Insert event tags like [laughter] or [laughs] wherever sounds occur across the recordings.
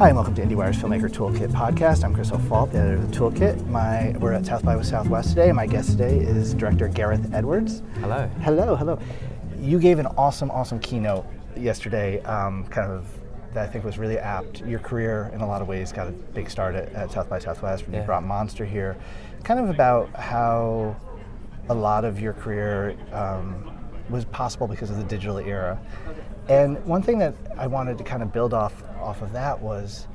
Hi, and welcome to IndieWire's Filmmaker Toolkit podcast. I'm Chris O'Falt, the editor of the Toolkit. My, we're at South by Southwest today. and My guest today is director Gareth Edwards. Hello. Hello, hello. You gave an awesome, awesome keynote yesterday, um, kind of that I think was really apt. Your career, in a lot of ways, got a big start at, at South by Southwest when Yeah. you brought Monster here. Kind of about how a lot of your career um, was possible because of the digital era. And one thing that I wanted to kind of build off off of that was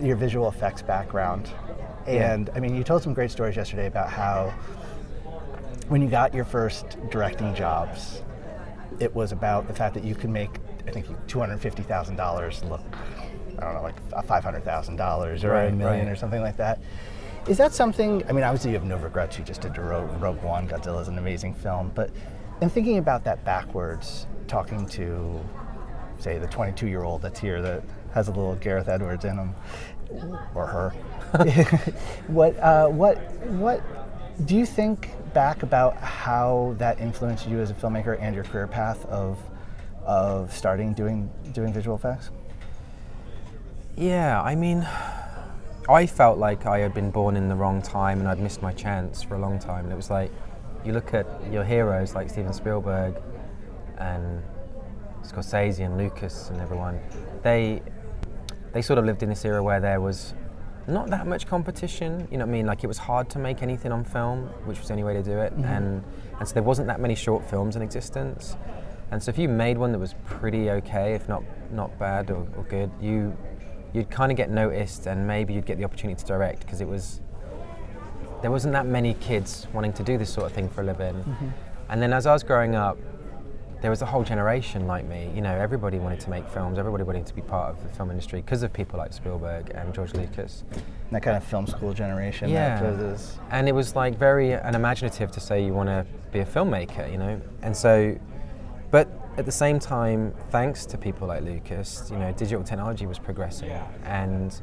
your visual effects background. And I mean, you told some great stories yesterday about how when you got your first directing jobs, it was about the fact that you could make, I think, $250,000 look, I don't know, like $500,000 or a million right. or something like that. Is that something, I mean, obviously you have no regrets, you just did Rogue, Rogue One, Godzilla is an amazing film, but in thinking about that backwards, talking to, say, the 22 year old that's here that has a little Gareth Edwards in him, or her, [laughs] what, uh, what, what do you think back about how that influenced you as a filmmaker and your career path of, of starting doing, doing visual effects? Yeah, I mean, I felt like I had been born in the wrong time and I'd missed my chance for a long time. And it was like, you look at your heroes like Steven Spielberg and Scorsese and Lucas and everyone, they, they sort of lived in this era where there was not that much competition. You know what I mean? Like it was hard to make anything on film, which was the only way to do it. Mm-hmm. And, and so there wasn't that many short films in existence. And so if you made one that was pretty okay, if not not bad or, or good, you you'd kind of get noticed and maybe you'd get the opportunity to direct because it was there wasn't that many kids wanting to do this sort of thing for a living. Mm-hmm. And then as I was growing up, there was a whole generation like me. You know, everybody wanted to make films. Everybody wanted to be part of the film industry because of people like Spielberg and George Lucas. That kind of film school generation. Yeah. And it was like very unimaginative to say you want to be a filmmaker, you know? And so, but at the same time, thanks to people like Lucas, you know, digital technology was progressing and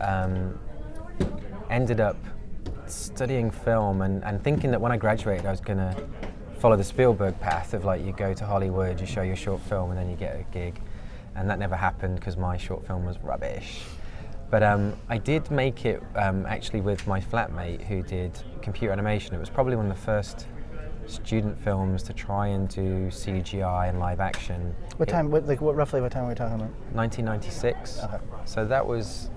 um, ended up studying film and, and thinking that when I graduated, I was going to follow the Spielberg path of like you go to Hollywood, you show your short film, and then you get a gig. And that never happened because my short film was rubbish. But um, I did make it um, actually with my flatmate who did computer animation. It was probably one of the first student films to try and do CGI and live action. what It- time, what, like what, roughly what time are we talking about? 1996. Okay. So that was,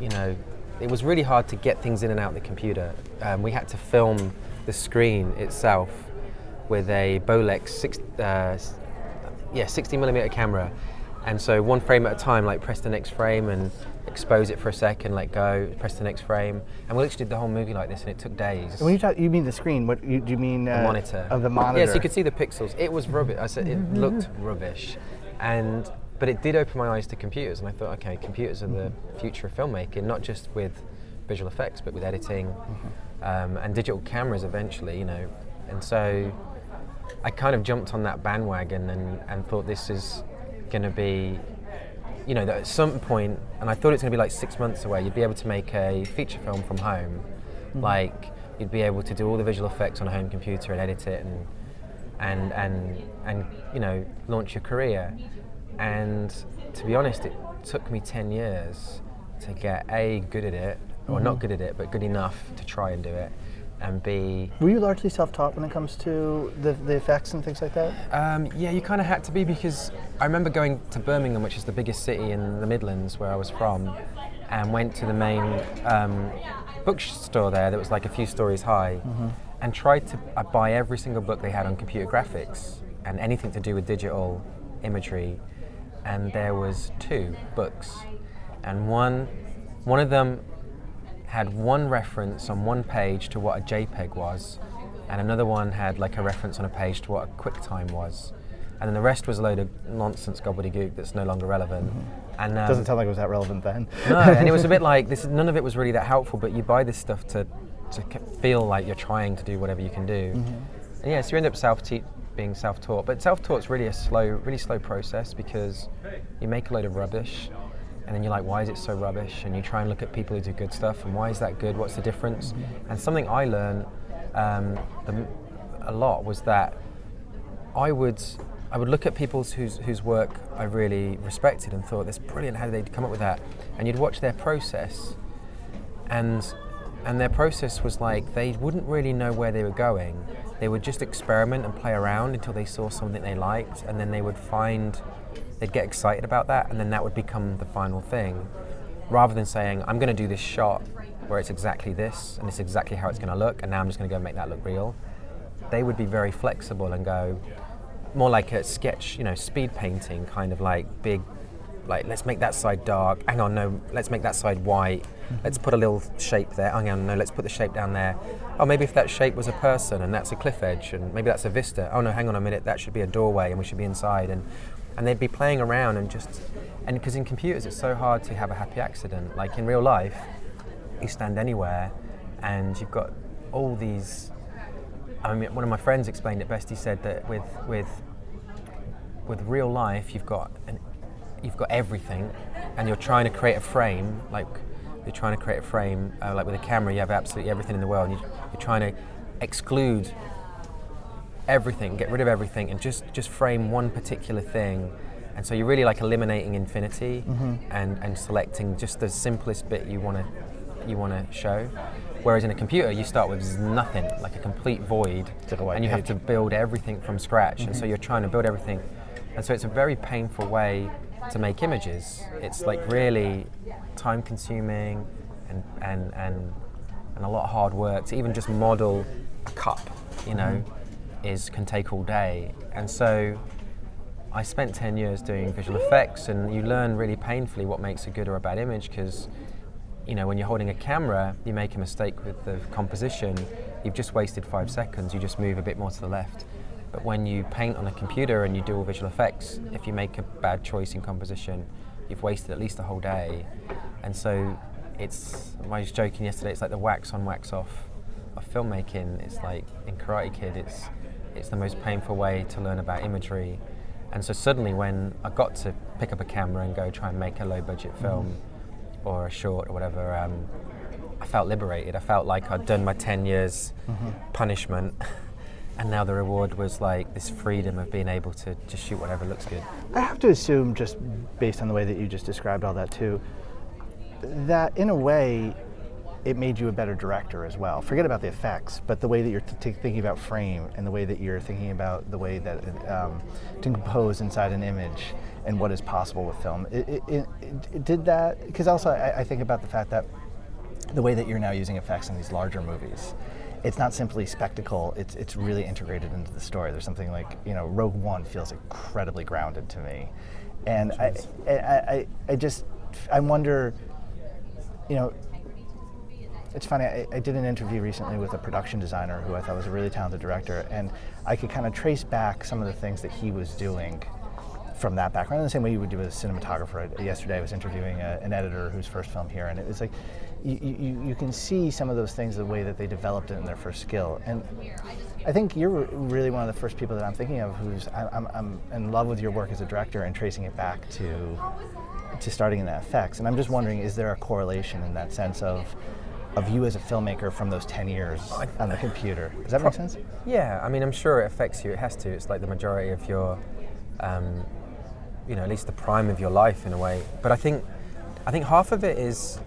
you know, it was really hard to get things in and out of the computer. Um, we had to film the screen itself with a Bolex six, uh, yeah, 60 millimeter camera. And so one frame at a time, like press the next frame and expose it for a second, let go, press the next frame. And we literally did the whole movie like this and it took days. When you talk, you mean the screen? What you, do you mean? Uh, The monitor. Of the monitor. Yes, you could see the pixels. It was rubbish. I said it looked rubbish, and but it did open my eyes to computers, and I thought, okay, computers are the future of filmmaking, not just with visual effects, but with editing um, and digital cameras eventually. You know, and so I kind of jumped on that bandwagon and, and thought this is going to be, you know, that at some point, and I thought it's going to be like six months away, you'd be able to make a feature film from home. Mm. Like, you'd be able to do all the visual effects on a home computer and edit it and, and, and, and you know, launch your career. And to be honest, it took me 10 years to get A, good at it, or not mm-hmm. good at it, but good enough to try and do it, and B, Were you largely self-taught when it comes to the, the effects and things like that? Um, yeah, you kind of had to be because I remember going to Birmingham, which is the biggest city in the Midlands where I was from, and went to the main um, bookstore there that was like a few stories high, and tried to uh, buy every single book they had on computer graphics and anything to do with digital imagery, and there was two books, and one one of them had one reference on one page to what a JPEG was, and another one had like a reference on a page to what a QuickTime was, and then the rest was a load of nonsense gobbledygook that's no longer relevant. And um, Doesn't sound like it was that relevant then. no, and it was a bit [laughs] like this. None of it was really that helpful, but you buy this stuff to to feel like you're trying to do whatever you can do. And yeah, so you end up self being self-taught, but self-taught's really a slow, really slow process because you make a load of rubbish, and then you're like, why is it so rubbish? And you try and look at people who do good stuff, and why is that good? What's the difference? And something I learned um, a lot was that I would I would look at people's whose whose work I really respected and thought, "That's brilliant. How did they come up with that?" And you'd watch their process, and and their process was like they wouldn't really know where they were going. They would just experiment and play around until they saw something they liked, and then they would find they'd get excited about that, and then that would become the final thing, rather than saying, "I'm going to do this shot where it's exactly this and it's exactly how it's going to look, and now I'm just going to go make that look real." They would be very flexible and go, more like a sketch, you know, speed painting, kind of like big, like let's make that side dark. Hang on, no, let's make that side white. Mm-hmm. Let's put a little shape there. Hang on, no, let's put the shape down there. Oh, maybe if that shape was a person and that's a cliff edge and maybe that's a vista. Oh no, hang on a minute, that should be a doorway and we should be inside and and they'd be playing around and just and because in computers it's so hard to have a happy accident. Like in real life, you stand anywhere and you've got all these I mean, one of my friends explained it best. He said that with with with real life, you've got an, you've got everything, and you're trying to create a frame. Like you're trying to create a frame. Uh, like with a camera, you have absolutely everything in the world. You, you're trying to exclude everything, get rid of everything, and just just frame one particular thing. And so you're really like eliminating infinity mm-hmm. and, and selecting just the simplest bit you want to you want to show. Whereas in a computer, you start with nothing, like a complete void, and you have to build everything from scratch. Mm-hmm. And so mm-hmm. you're trying to build everything. And so it's a very painful way to make images. It's like really time consuming and, and, and, and a lot of hard work to even just model a cup, you know, mm-hmm. Is can take all day. And so I spent 10 years doing visual effects, and you learn really painfully what makes a good or a bad image because you know, when you're holding a camera, you make a mistake with the composition, you've just wasted five seconds, you just move a bit more to the left. But when you paint on a computer and you do all visual effects, if you make a bad choice in composition, you've wasted at least a whole day. And so it's, I was joking yesterday, it's like the wax on, wax off of filmmaking. It's like in Karate Kid, it's, it's the most painful way to learn about imagery. And so suddenly when I got to pick up a camera and go try and make a low budget film, mm or a short or whatever, um, I felt liberated. I felt like I'd done my 10 years mm-hmm. punishment. [laughs] And now the reward was like this freedom of being able to just shoot whatever looks good. I have to assume, just based on the way that you just described all that too, that in a way it made you a better director as well. Forget about the effects, but the way that you're t- thinking about frame and the way that you're thinking about the way that um, to compose inside an image and what is possible with film. It, it, it, it did that because also I, I think about the fact that the way that you're now using effects in these larger movies it's not simply spectacle it's it's really integrated into the story there's something like you know rogue one feels incredibly grounded to me and I, I, I, I just i wonder you know it's funny, I, I, did an interview recently with a production designer who I thought was a really talented director, and I could kind of trace back some of the things that he was doing from that background, in the same way you would do with a cinematographer. Yesterday I was interviewing a, an editor whose first film here, and it was like, you, you, you, can see some of those things the way that they developed it in their first skill. And I think you're really one of the first people that I'm thinking of who's, I'm, I'm in love with your work as a director and tracing it back to, to starting in the effects. And I'm just wondering, is there a correlation in that sense of, of you as a filmmaker from those 10 years on the computer. Does that make sense? Yeah, I mean, I'm sure it affects you. It has to. It's like the majority of your, um, you know, at least the prime of your life in a way. But I think, I think half of it is,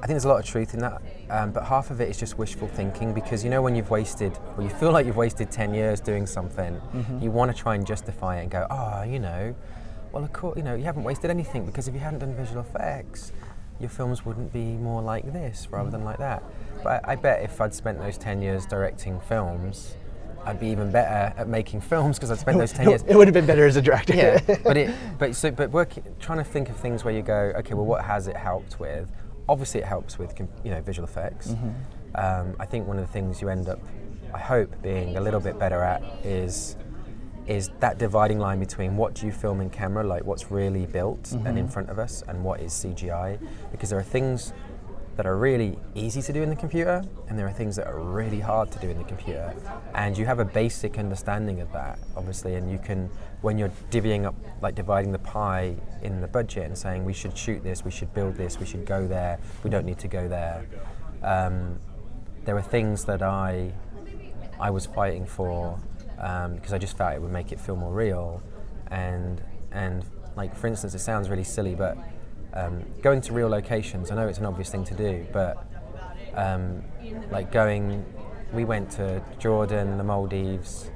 I think there's a lot of truth in that. Um, but half of it is just wishful thinking because you know when you've wasted, or you feel like you've wasted 10 years doing something, mm-hmm. you want to try and justify it and go, oh, you know, well, of course, you know, you haven't wasted anything because if you hadn't done visual effects, your films wouldn't be more like this rather than like that. But I, I bet if I'd spent those 10 years directing films, I'd be even better at making films because I'd spent those 10 [laughs] years. It would have been better as a director. yeah, [laughs] but it, but so, but working, trying to think of things where you go, okay, well, what has it helped with? Obviously, it helps with you know visual effects. Mm-hmm. Um, I think one of the things you end up, I hope, being a little bit better at is is that dividing line between what do you film in camera, like what's really built mm-hmm. and in mm-hmm. front of us, and what is CGI. Because there are things that are really easy to do in the computer, and there are things that are really hard to do in the computer. And you have a basic understanding of that, obviously, and you can, when you're divvying up, like dividing the pie in the budget and saying we should shoot this, we should build this, we should go there, we don't need to go there. Um, there are things that I, I was fighting for um, because I just felt it would make it feel more real. And and like for instance, it sounds really silly, but um, going to real locations. I know it's an obvious thing to do, but um, like going, we went to Jordan, the Maldives,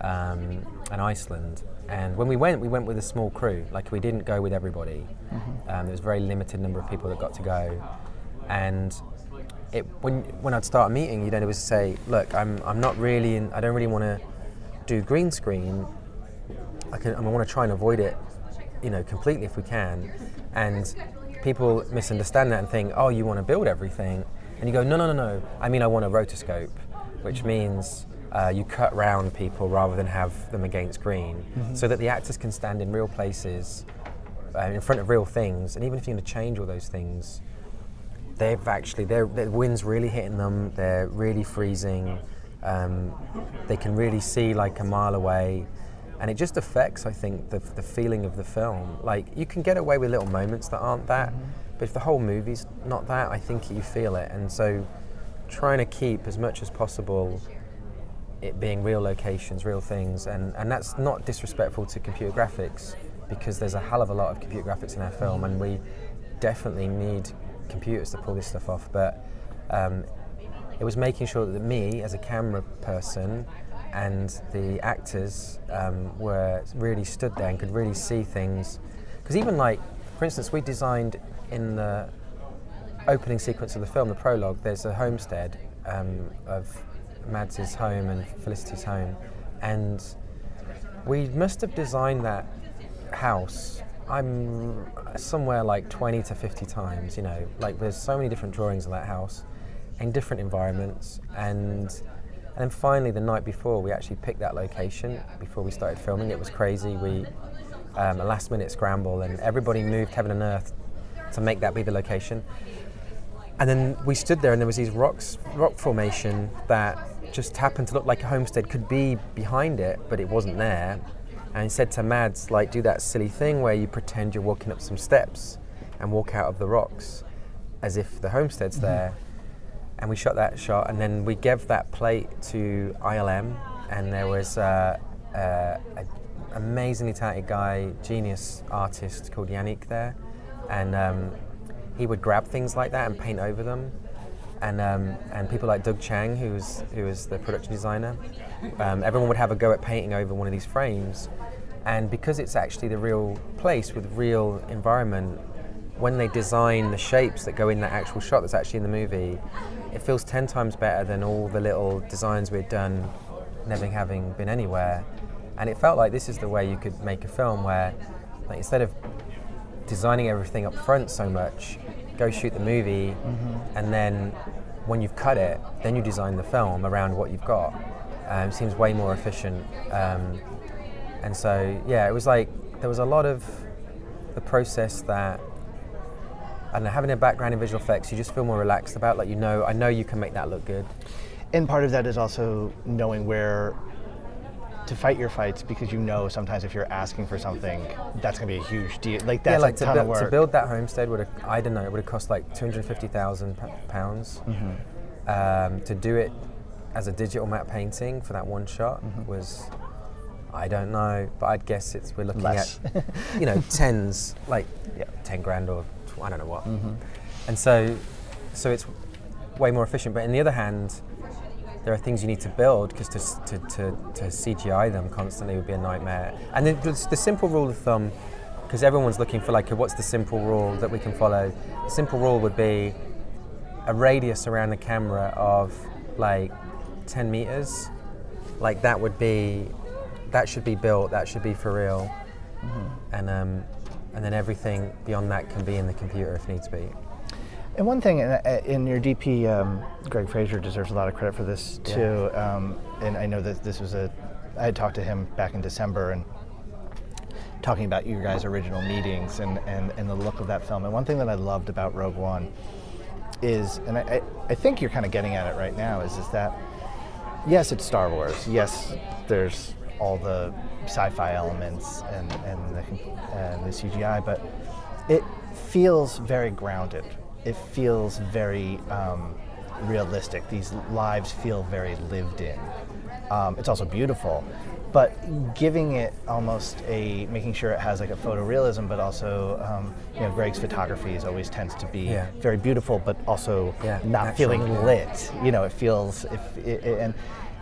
um, and Iceland. And when we went, we went with a small crew. Like we didn't go with everybody. Mm-hmm. Um, there was a very limited number of people that got to go, and it, when when I'd start a meeting, you'd always say, "Look, I'm I'm not really in, I don't really want to do green screen. I can I want to try and avoid it, you know, completely if we can." And people misunderstand that and think, "Oh, you want to build everything," and you go, "No, no, no, no. I mean, I want a rotoscope, which means." Uh, you cut round people rather than have them against green, mm-hmm. so that the actors can stand in real places, uh, in front of real things, and even if you're going to change all those things, they've actually the wind's really hitting them. They're really freezing. Um, they can really see like a mile away, and it just affects, I think, the, the feeling of the film. Like you can get away with little moments that aren't that, mm-hmm. but if the whole movie's not that, I think you feel it. And so, trying to keep as much as possible it being real locations, real things, and, and that's not disrespectful to computer graphics because there's a hell of a lot of computer graphics in our film, and we definitely need computers to pull this stuff off, but um, it was making sure that me, as a camera person, and the actors um, were really stood there and could really see things. Because even like, for instance, we designed in the opening sequence of the film, the prologue, there's a homestead um, of Mads's home and Felicity's home, and we must have designed that house I'm somewhere like 20 to 50 times, you know, like there's so many different drawings of that house in different environments. And, and then finally, the night before, we actually picked that location before we started filming. It was crazy. We, um, a last minute scramble, and everybody moved heaven and earth to make that be the location. And then we stood there, and there was these rocks, rock formation that just happened to look like a homestead could be behind it, but it wasn't there. And he said to Mads, like, do that silly thing where you pretend you're walking up some steps and walk out of the rocks as if the homestead's mm-hmm. there. And we shot that shot, and then we gave that plate to ILM, and there was an amazingly talented guy, genius artist called Yanick there, and um, he would grab things like that and paint over them. And, um, and people like Doug Chiang, who was, who was the production designer, um, everyone would have a go at painting over one of these frames. And because it's actually the real place with real environment, when they design the shapes that go in that actual shot that's actually in the movie, it feels 10 times better than all the little designs we'd done, never having been anywhere. And it felt like this is the way you could make a film where, like, instead of designing everything up front so much, go shoot the movie, mm-hmm. and then when you've cut it, then you design the film around what you've got. Um, seems way more efficient. Um, and so, yeah, it was like there was a lot of the process that, I know, having a background in visual effects, you just feel more relaxed about. Like, you know, I know you can make that look good. And part of that is also knowing where to fight your fights because you know sometimes if you're asking for something, that's going to be a huge deal. Like that's yeah, like a ton bu- of work. To build that homestead would have, I don't know, it would have cost like two hundred fifty thousand pounds. Mm-hmm. Um, to do it as a digital matte painting for that one shot mm-hmm. was I don't know, but I'd guess it's we're looking Less. at [laughs] you know tens, like yeah, ten grand or I don't know what. Mm-hmm. And so, so it's way more efficient. But on the other hand, there are things you need to build because to, to, to, to, CGI them constantly would be a nightmare. And the, the simple rule of thumb, because everyone's looking for like, what's the simple rule that we can follow? The simple rule would be a radius around the camera of like 10 meters. Like that would be that should be built, that should be for real, mm-hmm. and um, and then everything beyond that can be in the computer if needs be. And one thing in, uh, in your DP, um, Greig Fraser deserves a lot of credit for this too. Yeah. Um, and I know that this was a, I had talked to him back in December and talking about you guys' original meetings and, and, and the look of that film. And one thing that I loved about Rogue One is, and I, I think you're kind of getting at it right now, is, is that yes, it's Star Wars. Yes, there's all the sci-fi elements and, and, the, and the CGI, but it feels very grounded. It feels very um, realistic. These lives feel very lived in. Um, it's also beautiful, but giving it almost a making sure it has like a photorealism, but also um, you know Greig's photography is always tends to be Yeah. very beautiful, but also Yeah, not feeling lit. You know, it feels if it, it- and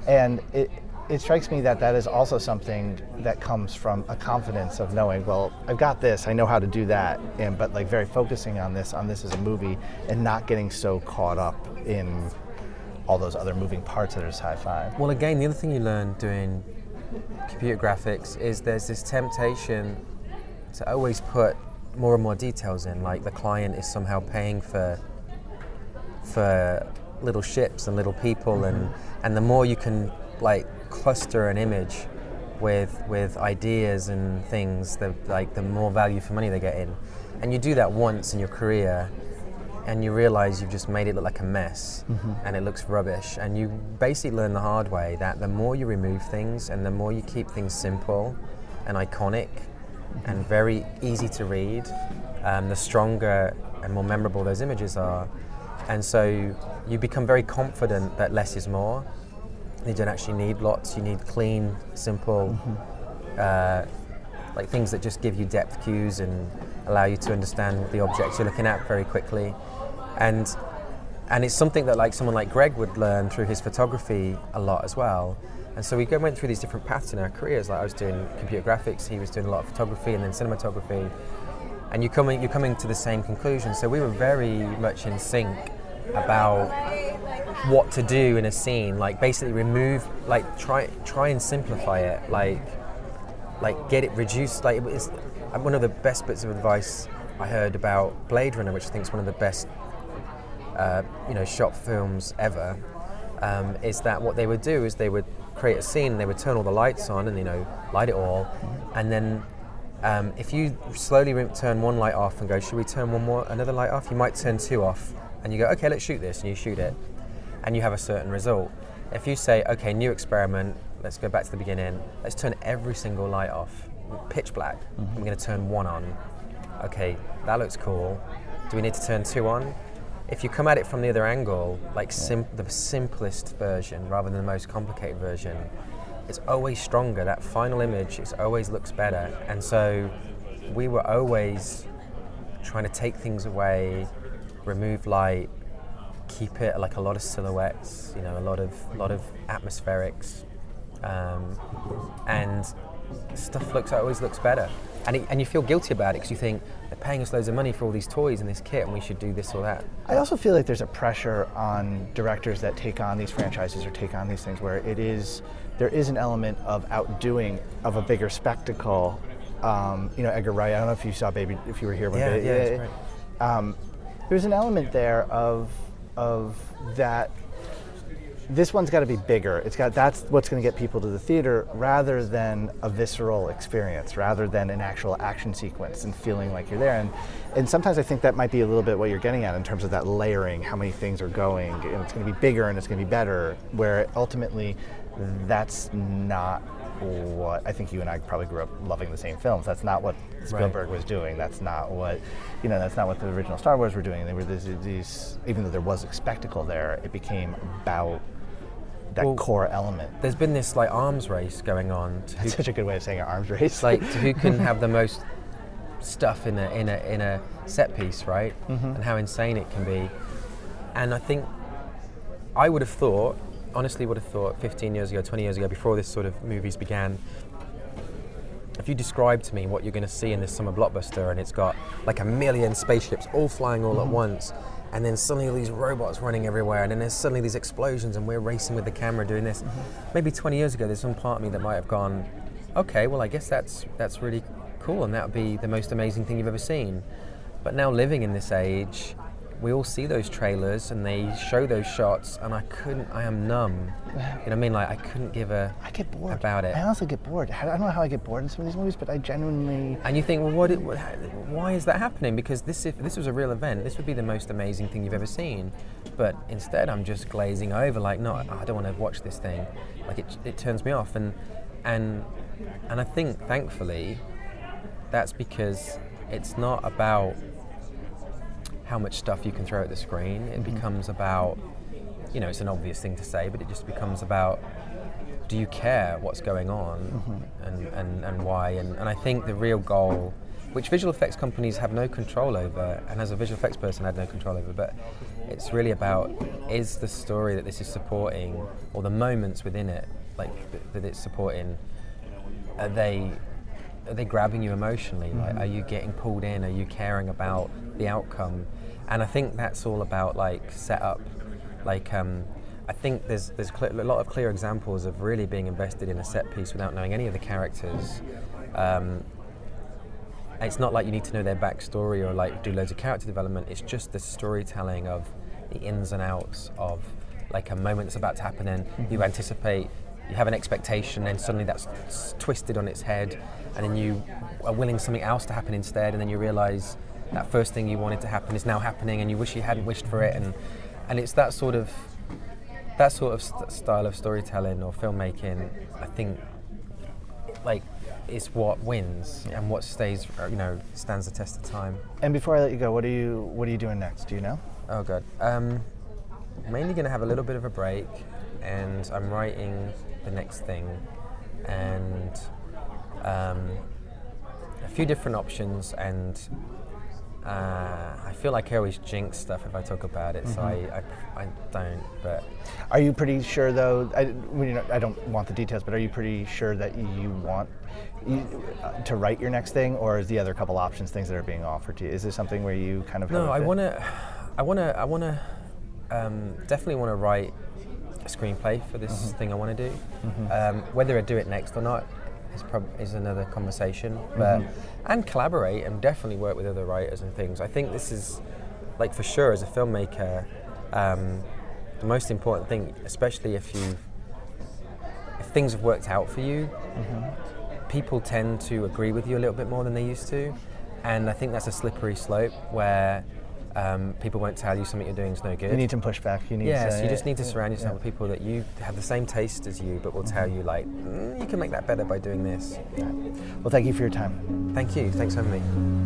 and it. It strikes me that that is also something that comes from a confidence of knowing, well, I've got this, I know how to do that, and but like very focusing on this, on this as a movie, and not getting so caught up in all those other moving parts that are sci-fi. Well, again, the other thing you learn doing computer graphics is there's this temptation to always put more and more details in. Like the client is somehow paying for for little ships and little people, and mm-hmm. and the more you can like cluster an image with with ideas and things, the like the more value for money they get in. And you do that once in your career, and you realize you've just made it look like a mess and it looks rubbish. And you basically learn the hard way that the more you remove things and the more you keep things simple and iconic and very easy to read, um, the stronger and more memorable those images are. And so you become very confident that less is more. You don't actually need lots, you need clean, simple uh, like things that just give you depth cues and allow you to understand the objects you're looking at very quickly. And and it's something that like someone like Greig would learn through his photography a lot as well. And so we went through these different paths in our careers. Like I was doing computer graphics, he was doing a lot of photography and then cinematography. And you're coming you're coming to the same conclusion. So we were very much in sync about what to do in a scene. Like basically remove like try try and simplify it. Like like get it reduced. Like it was one of the best bits of advice I heard about Blade Runner, which I think is one of the best, uh, you know, shot films ever. Um, is that what they would do? Is they would create a scene, and they would turn all the lights on, and you know, light it all, and then. Um, if you slowly turn one light off and go, should we turn one more, another light off? You might turn two off, and you go, okay, let's shoot this, and you shoot it, and you have a certain result. If you say, okay, new experiment, let's go back to the beginning, let's turn every single light off, pitch black, I'm going to turn one on. Okay, that looks cool. Do we need to turn two on? If you come at it from the other angle, like sim- the simplest version rather than the most complicated version, it's always stronger. That final image is always looks better. And so we were always trying to take things away, remove light, keep it like a lot of silhouettes, you know, a lot of lot of atmospherics, um, and stuff looks always looks better. And, it, and you feel guilty about it because you think they're paying us loads of money for all these toys and this kit, and we should do this or that. I also feel like there's a pressure on directors that take on these franchises or take on these things where it is there is an element of outdoing of a bigger spectacle. Um, you know, Edgar Wright. I don't know if you saw Baby, if you were here when Yeah, Baby. yeah, great. Um, there's an element there of of that. This one's got to be bigger. It's got that's what's going to get people to the theater rather than a visceral experience, rather than an actual action sequence and feeling like you're there. And and sometimes I think that might be a little bit what you're getting at in terms of that layering, how many things are going, and it's going to be bigger and it's going to be better. Where ultimately, that's not what I think you and I probably grew up loving the same films. That's not what Spielberg was doing. That's not what you know. That's not what the original Star Wars were doing. They were these, these even though there was a spectacle there, it became about that Well, core element. There's been this like arms race going on. To who, That's such a good way of saying an arms race. like who [laughs] can have the most stuff in a in a in a set piece, right? Mm-hmm. And how insane it can be. And I think I would have thought, honestly, would have thought 15 years ago, 20 years ago, before this sort of movies began. If you describe to me what you're going to see in this summer blockbuster, and it's got like a million spaceships all flying all at mm-hmm. once, and then suddenly all these robots running everywhere, and then there's suddenly these explosions, and we're racing with the camera doing this. Mm-hmm. Maybe 20 years ago, there's some part of me that might have gone, okay, well, I guess that's that's really cool, and that would be the most amazing thing you've ever seen. But now living in this age, we all see those trailers and they show those shots, and I couldn't. I am numb. You know what I mean? Like I couldn't give a I get bored about it. I also get bored. I don't know how I get bored in some of these movies, but I genuinely. And you think, well, what? It, what why is that happening? Because this, if this was a real event, this would be the most amazing thing you've ever seen. But instead, I'm just glazing over, like, no, I don't want to watch this thing. Like it, it turns me off, and and and I think, thankfully, that's because it's not about how much stuff you can throw at the screen. It becomes about, you know, it's an obvious thing to say, but it just becomes about do you care what's going on Mm-hmm. and, and, and why? And, and I think the real goal, which visual effects companies have no control over, and as a visual effects person, I had no control over, but it's really about is the story that this is supporting, or the moments within it, like th- that it's supporting, are they are they grabbing you emotionally? Like, are you getting pulled in? Are you caring about the outcome? And I think that's all about like setup. Like, um, I think there's there's cl- a lot of clear examples of really being invested in a set piece without knowing any of the characters. Um, it's not like you need to know their backstory or like do loads of character development. It's just the storytelling of the ins and outs of like a moment that's about to happen, and you anticipate, you have an expectation, and suddenly that's twisted on its head, and then you are willing something else to happen instead, and then you realise that first thing you wanted to happen is now happening, and you wish you hadn't wished for it, and and it's that sort of that sort of st- style of storytelling or filmmaking. I think like is what wins and what stays uh, you know stands the test of time And before I let you go, what are you what are you doing next? Do you know? oh god um, mainly going to have a little bit of a break and i'm writing the next thing and um, a few different options and uh, I feel like I always jinx stuff if I talk about it, so I, I, I don't. But Are you pretty sure though? I, well, you know, I don't want the details, but are you pretty sure that you want you, uh, to write your next thing, or is the other couple options things that are being offered to you? Is this something where you kind of No, I want to, I want to, I want to, um, definitely want to write a screenplay for this Mm-hmm. thing I want to do. Um, whether I do it next or not is prob- is another conversation. But Mm-hmm. and collaborate and definitely work with other writers and things. I think this is, like for sure, as a filmmaker, um, the most important thing, especially if you, if things have worked out for you, people tend to agree with you a little bit more than they used to. And I think that's a slippery slope where um, people won't tell you something you're doing is no good. You need some pushback. You need. yes, you just need to surround yeah. yourself with people that you have the same taste as you, but will tell you like, mm, you can make that better by doing this. Well, thank you for your time. Thank you. Thanks for having me.